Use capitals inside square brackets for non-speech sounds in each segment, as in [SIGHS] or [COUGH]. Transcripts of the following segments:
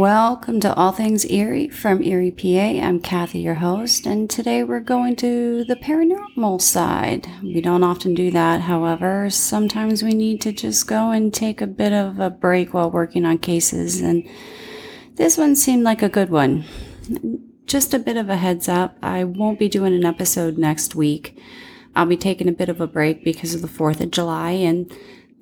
Welcome to All Things Erie from Erie, PA. I'm Kathy, your host, and today we're going to the paranormal side. We don't often do that, however, sometimes we need to just go and take a bit of a break while working on cases, and this one seemed like a good one. Just a bit of a heads up I won't be doing an episode next week. I'll be taking a bit of a break because of the 4th of July, and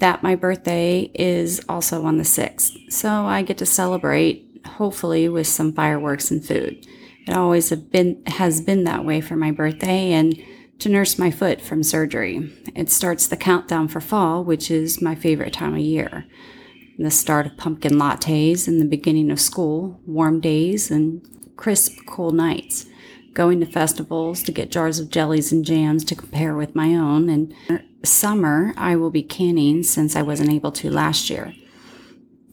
that my birthday is also on the 6th. So I get to celebrate, hopefully, with some fireworks and food. It always have been, has been that way for my birthday and to nurse my foot from surgery. It starts the countdown for fall, which is my favorite time of year. The start of pumpkin lattes and the beginning of school, warm days, and crisp, cool nights going to festivals to get jars of jellies and jams to compare with my own. And summer, I will be canning since I wasn't able to last year.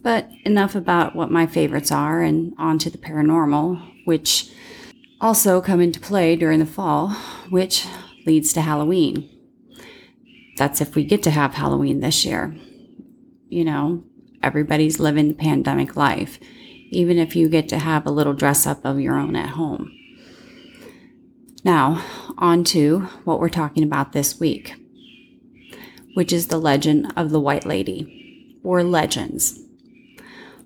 But enough about what my favorites are and on to the paranormal, which also come into play during the fall, which leads to Halloween. That's if we get to have Halloween this year. You know, everybody's living the pandemic life, even if you get to have a little dress up of your own at home. Now, on to what we're talking about this week, which is the legend of the White Lady, or legends.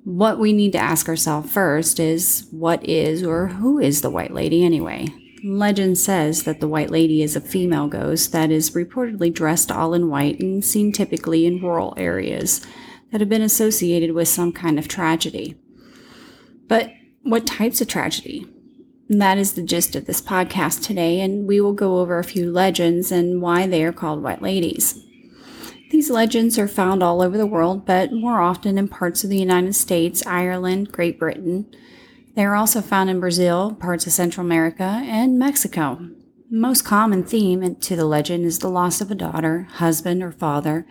What we need to ask ourselves first is what is or who is the White Lady anyway? Legend says that the White Lady is a female ghost that is reportedly dressed all in white and seen typically in rural areas that have been associated with some kind of tragedy. But what types of tragedy? That is the gist of this podcast today, and we will go over a few legends and why they are called White Ladies. These legends are found all over the world, but more often in parts of the United States, Ireland, Great Britain. They are also found in Brazil, parts of Central America, and Mexico. most common theme to the legend is the loss of a daughter, husband, or father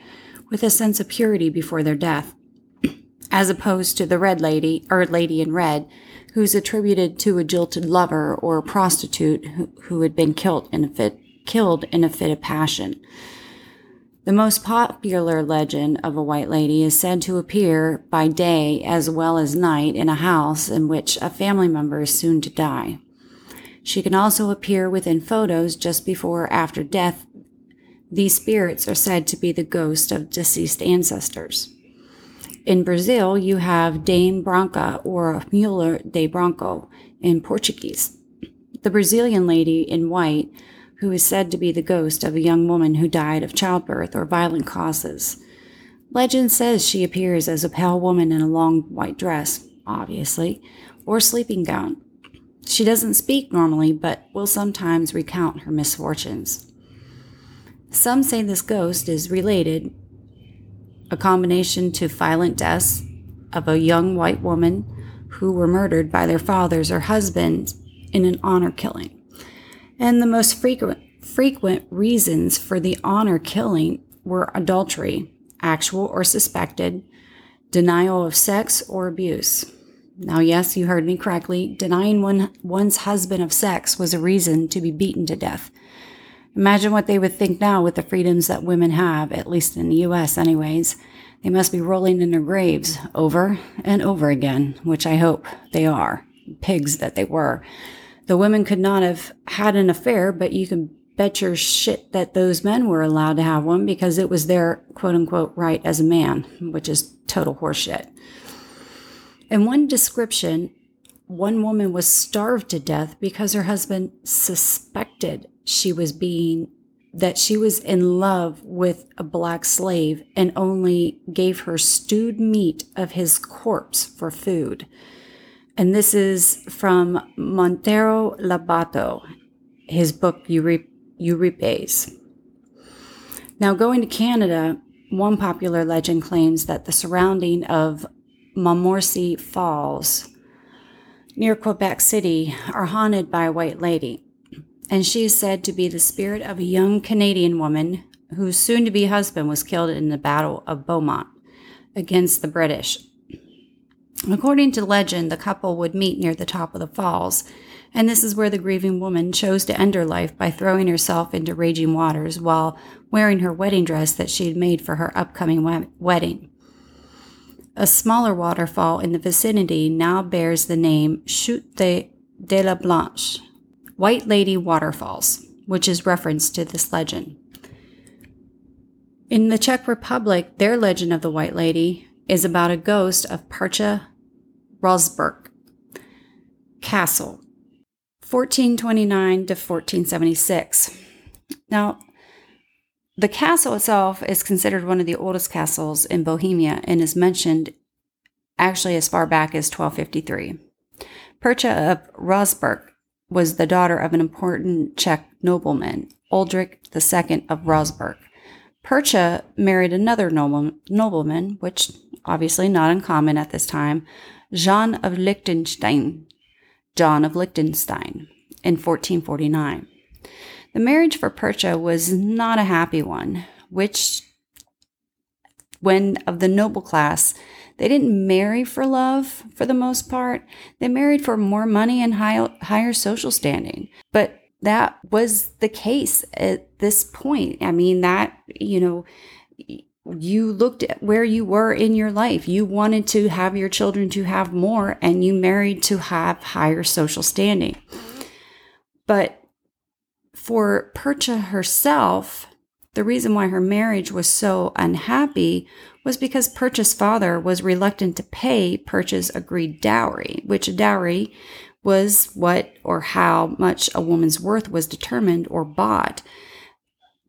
with a sense of purity before their death, [CLEARS THROAT] as opposed to the Red Lady, or Lady in Red, who's attributed to a jilted lover or a prostitute who, who had been killed in a fit killed in a fit of passion. The most popular legend of a white lady is said to appear by day as well as night in a house in which a family member is soon to die. She can also appear within photos just before or after death. These spirits are said to be the ghost of deceased ancestors. In Brazil, you have Dame Branca or Mulher de Branco in Portuguese. The Brazilian lady in white, who is said to be the ghost of a young woman who died of childbirth or violent causes. Legend says she appears as a pale woman in a long white dress, obviously, or sleeping gown. She doesn't speak normally, but will sometimes recount her misfortunes. Some say this ghost is related a combination to violent deaths of a young white woman who were murdered by their fathers or husbands in an honor killing. And the most frequent frequent reasons for the honor killing were adultery, actual or suspected, denial of sex or abuse. Now, yes, you heard me correctly. Denying one, one's husband of sex was a reason to be beaten to death. Imagine what they would think now with the freedoms that women have, at least in the US, anyways. They must be rolling in their graves over and over again, which I hope they are. Pigs that they were. The women could not have had an affair, but you can bet your shit that those men were allowed to have one because it was their quote unquote right as a man, which is total horseshit. In one description, one woman was starved to death because her husband suspected she was being that she was in love with a black slave and only gave her stewed meat of his corpse for food. And this is from Monteiro Lobato, his book Urupês. Now, going to Canada, one popular legend claims that the surrounding of Montmorency Falls near Quebec City are haunted by a white lady and she is said to be the spirit of a young Canadian woman whose soon to be husband was killed in the Battle of Beaumont against the British. According to legend, the couple would meet near the top of the falls, and this is where the grieving woman chose to end her life by throwing herself into raging waters while wearing her wedding dress that she had made for her upcoming wedding. a smaller waterfall in the vicinity now bears the name Chute de, de la Blanche, White Lady Waterfalls, which is reference to this legend. In the Czech Republic, their legend of the White Lady is about a ghost of Percha Rosberg Castle, 1429 to 1476. Now, the castle itself is considered one of the oldest castles in Bohemia and is mentioned actually as far back as 1253. Percha of Rosberg was the daughter of an important Czech nobleman, Uldrich II of Rosberg. Percha married another nobleman, which obviously not uncommon at this time, Jean of Liechtenstein, John of Liechtenstein, in 1449. The marriage for Percha was not a happy one, which, when of the noble class, they didn't marry for love for the most part. They married for more money and high, higher social standing. But that was the case at this point. I mean, that, you know, you looked at where you were in your life. You wanted to have your children to have more, and you married to have higher social standing. But for Percha herself, the reason why her marriage was so unhappy was because Percha's father was reluctant to pay Percha's agreed dowry, which a dowry was what or how much a woman's worth was determined or bought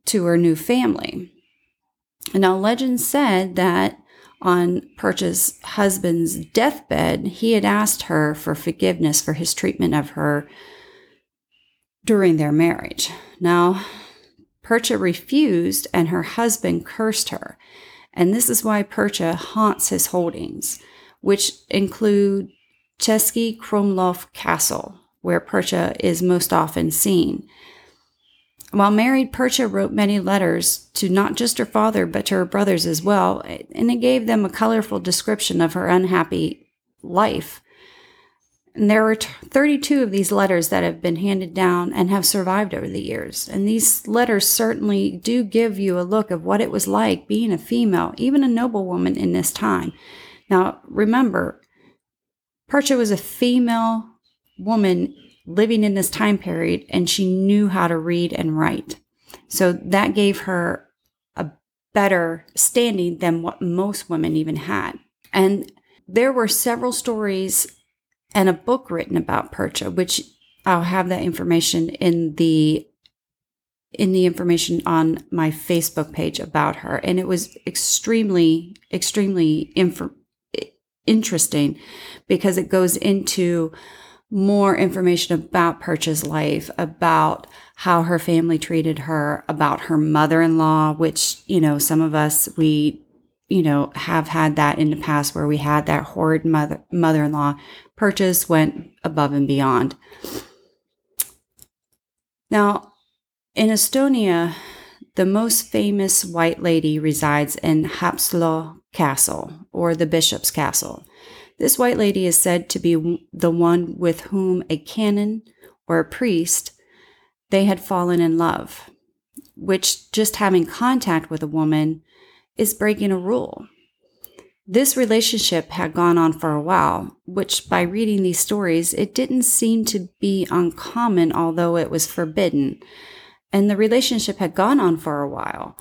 to her new family. Now, legend said that on Percha's husband's deathbed, he had asked her for forgiveness for his treatment of her during their marriage. Now, Percha refused, and her husband cursed her. And this is why Percha haunts his holdings, which include Český Krumlov Castle, where Percha is most often seen. While married, Percha wrote many letters to not just her father, but to her brothers as well, and it gave them a colorful description of her unhappy life. And there are 32 of these letters that have been handed down and have survived over the years. And these letters certainly do give you a look of what it was like being a female, even a noblewoman in this time. Now, remember, Percha was a female woman living in this time period, and she knew how to read and write. So that gave her a better standing than what most women even had. And there were several stories and a book written about Percha, which I'll have that information in the in the information on my Facebook page about her. And it was extremely, extremely inf- interesting because it goes into more information about Percha's life, about how her family treated her, about her mother in law, which, you know, some of us, we, you know, have had that in the past where we had that horrid mother, mother-in-law. Percha's went above and beyond. Now, in Estonia, the most famous white lady resides in Haapsalu Castle, or the Bishop's Castle. This white lady is said to be the one with whom a canon or a priest they had fallen in love, which just having contact with a woman is breaking a rule. This relationship had gone on for a while, which by reading these stories, it didn't seem to be uncommon, although it was forbidden. And the relationship had gone on for a while.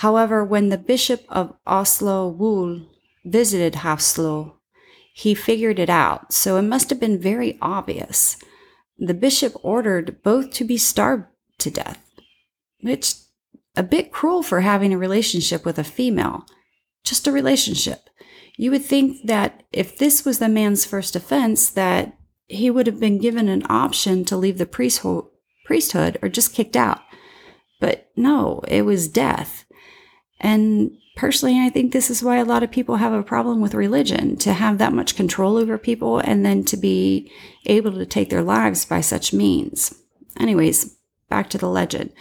However, when the Bishop of Oslo Wool visited Haapsalu he figured it out, so it must have been very obvious. The bishop ordered both to be starved to death, which a bit cruel for having a relationship with a female. Just a relationship. You would think that if this was the man's first offense, that he would have been given an option to leave the priesthood or just kicked out. But no, it was death. And personally, I think this is why a lot of people have a problem with religion to have that much control over people and then to be able to take their lives by such means. Anyways, back to the legend.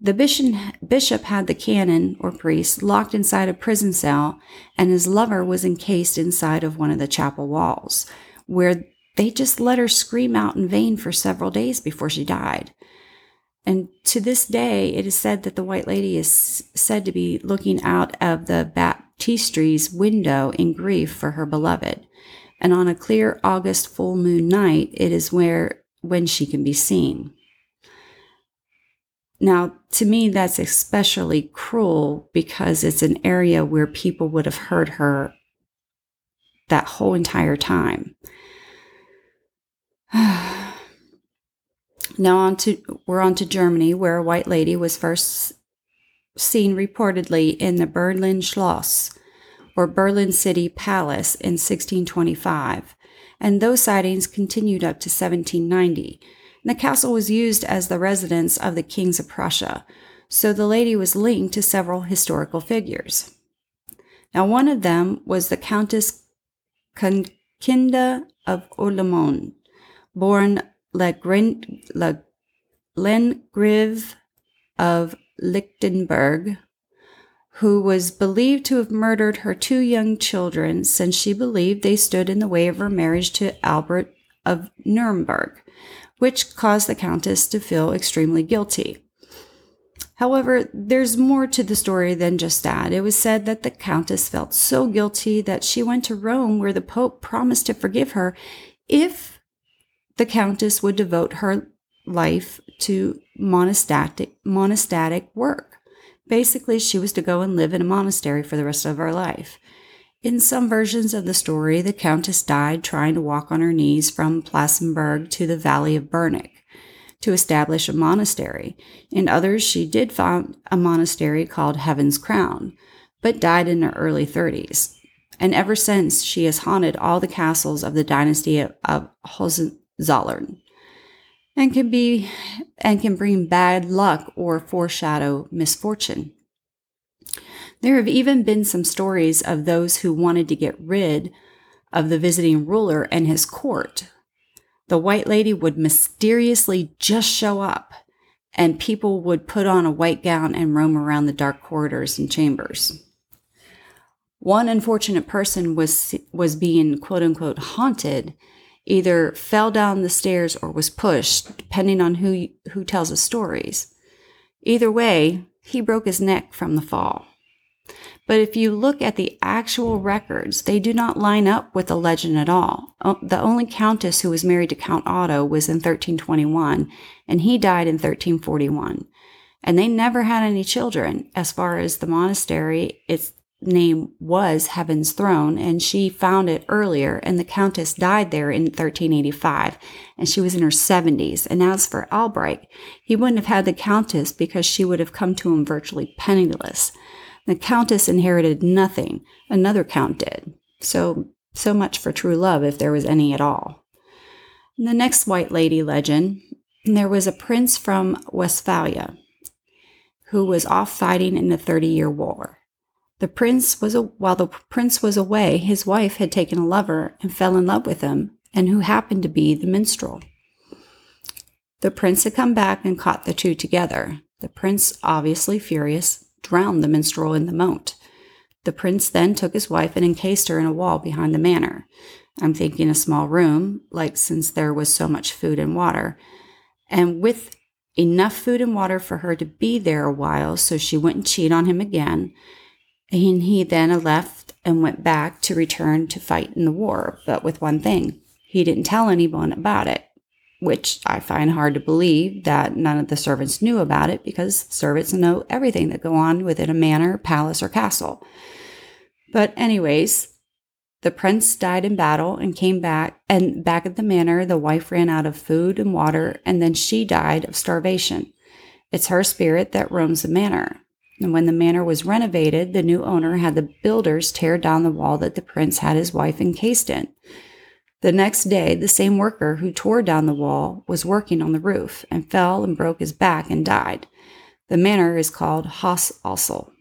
The bishop had the canon or priest locked inside a prison cell, and his lover was encased inside of one of the chapel walls, where they just let her scream out in vain for several days before she died. And to this day, it is said that the White Lady is said to be looking out of the Teastrey's window in grief for her beloved. And on a clear August full moon night, it is where when she can be seen. Now, to me, that's especially cruel because it's an area where people would have heard her that whole entire time. [SIGHS] now on to we're on to Germany, where a white lady was first seen reportedly in the Berlin Schloss or Berlin City Palace in 1625, and those sightings continued up to 1790 And the castle was used as the residence of the kings of Prussia, so the lady was linked to several historical figures. Now, one of them was the Countess Kunigunde of Orlamünde, born Landgrave of Leuchtenberg, who was believed to have murdered her two young children since she believed they stood in the way of her marriage to Albert of Nuremberg which caused the Countess to feel extremely guilty. However, there's more to the story than just that. It was said that the Countess felt so guilty that she went to Rome, where the Pope promised to forgive her if the Countess would devote her life to monastic, monastic work. Basically, she was to go and live in a monastery for the rest of her life. In some versions of the story, the Countess died trying to walk on her knees from Plassenburg to the Valley of Berneck to establish a monastery. In others, she did found a monastery called Heaven's Crown, but died in her early 30s. And ever since, she has haunted all the castles of the dynasty of, of Hohenzollern and can be and can bring bad luck or foreshadow misfortune. There have even been some stories of those who wanted to get rid of the visiting ruler and his court. The white lady would mysteriously just show up, and people would put on a white gown and roam around the dark corridors and chambers. One unfortunate person was was being quote unquote haunted, either fell down the stairs or was pushed, depending on who who tells the stories. Either way, he broke his neck from the fall. But if you look at the actual records, they do not line up with the legend at all. The only countess who was married to Count Otto was in 1321, and he died in 1341. And they never had any children. As far as the monastery, its name was Heaven's Throne, and she found it earlier, and the countess died there in 1385, and she was in her 70s. And as for Albrecht, he wouldn't have had the countess because she would have come to him virtually penniless. The countess inherited nothing, another count did. So, so much for true love, if there was any at all. In the next White Lady legend, there was a prince from Westphalia who was off fighting in the Thirty Year War. The prince was a, while the prince was away, his wife had taken a lover and fell in love with him, and who happened to be the minstrel. The prince had come back and caught the two together. The prince, obviously furious, drowned the minstrel in the moat. The prince then took his wife and encased her in a wall behind the manor. I'm thinking a small room, like since there was so much food and water, and with enough food and water for her to be there a while so she wouldn't cheat on him again. And he then left and went back to return to fight in the war, but with one thing he didn't tell anyone about it which I find hard to believe that none of the servants knew about it because servants know everything that go on within a manor, palace, or castle. But anyways, the prince died in battle and came back and back at the manor the wife ran out of food and water and then she died of starvation. It's her spirit that roams the manor. And when the manor was renovated, the new owner had the builders tear down the wall that the prince had his wife encased in. The next day, the same worker who tore down the wall was working on the roof and fell and broke his back and died. The manor is called Haus also.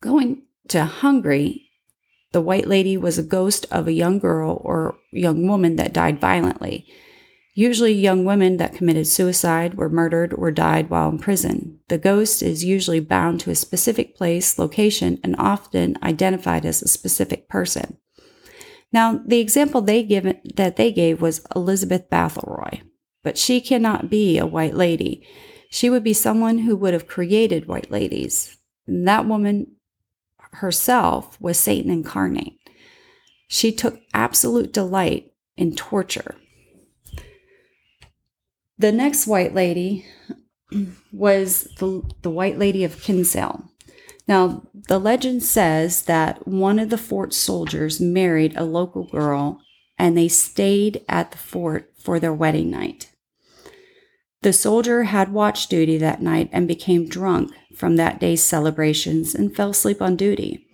Going to Hungary, the white lady was a ghost of a young girl or young woman that died violently. Usually, young women that committed suicide were murdered or died while in prison. The ghost is usually bound to a specific place, location, and often identified as a specific person. Now, the example they give that they gave was Elizabeth Bathory, but she cannot be a white lady. She would be someone who would have created white ladies. And that woman herself was Satan incarnate. She took absolute delight in torture. The next white lady was the, the White Lady of Kinsale. Now, the legend says that one of the fort soldiers married a local girl and they stayed at the fort for their wedding night. The soldier had watch duty that night and became drunk from that day's celebrations and fell asleep on duty.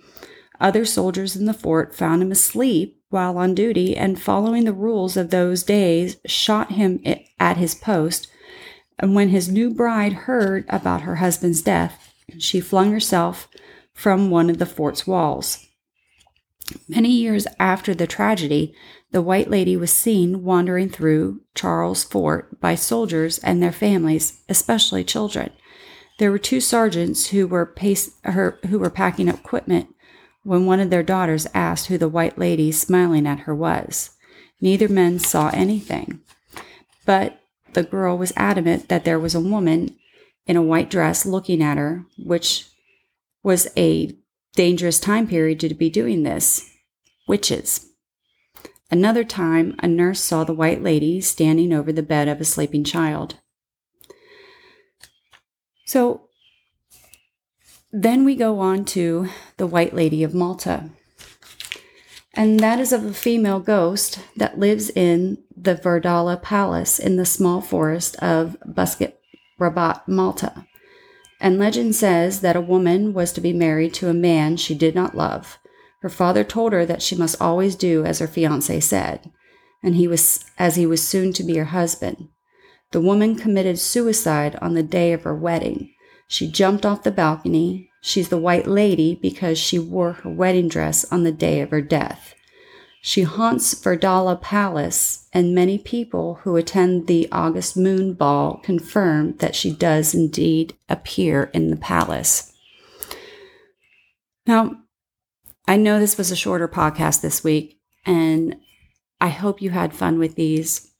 Other soldiers in the fort found him asleep while on duty and, following the rules of those days, shot him at his post. And when his new bride heard about her husband's death, she flung herself from one of the fort's walls. Many years after the tragedy, the White Lady was seen wandering through Charles Fort by soldiers and their families, especially children. There were two sergeants who were, pace, her, who were packing up equipment when one of their daughters asked who the White Lady smiling at her was. Neither men saw anything. But the girl was adamant that there was a woman in a white dress looking at her, which was a dangerous time period to be doing this. Witches. Another time, a nurse saw the white lady standing over the bed of a sleeping child. So then we go on to the White Lady of Malta. And that is of a female ghost that lives in the Verdala Palace in the small forest of Buskett Rabat, Malta. And legend says that a woman was to be married to a man she did not love. Her father told her that she must always do as her fiance said, and he was as he was soon to be her husband. The woman committed suicide on the day of her wedding. She jumped off the balcony. She's the white lady because she wore her wedding dress on the day of her death. She haunts Verdala Palace, and many people who attend the August Moon Ball confirm that she does indeed appear in the palace. Now, I know this was a shorter podcast this week, and I hope you had fun with these.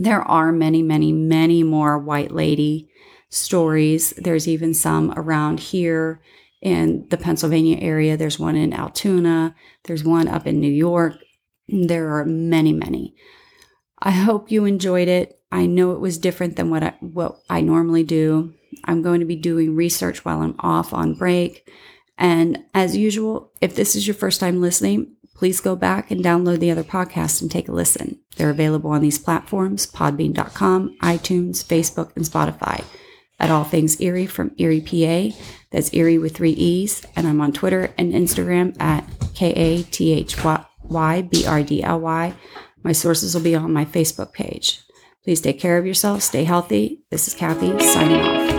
There are many, many, many more White Lady stories. There's even some around here in the Pennsylvania area. There's one in Altoona. There's one up in New York. There are many, many. I hope you enjoyed it. I know it was different than what I, what I normally do. I'm going to be doing research while I'm off on break. And as usual, if this is your first time listening, please go back and download the other podcasts and take a listen. They're available on these platforms podbean.com, iTunes, Facebook, and Spotify. At All Things Erie from Erie, PA. That's Erie with three E's. And I'm on Twitter and Instagram at K A T H Y B R D L Y. My sources will be on my Facebook page. Please take care of yourself, stay healthy. This is Kathy signing off.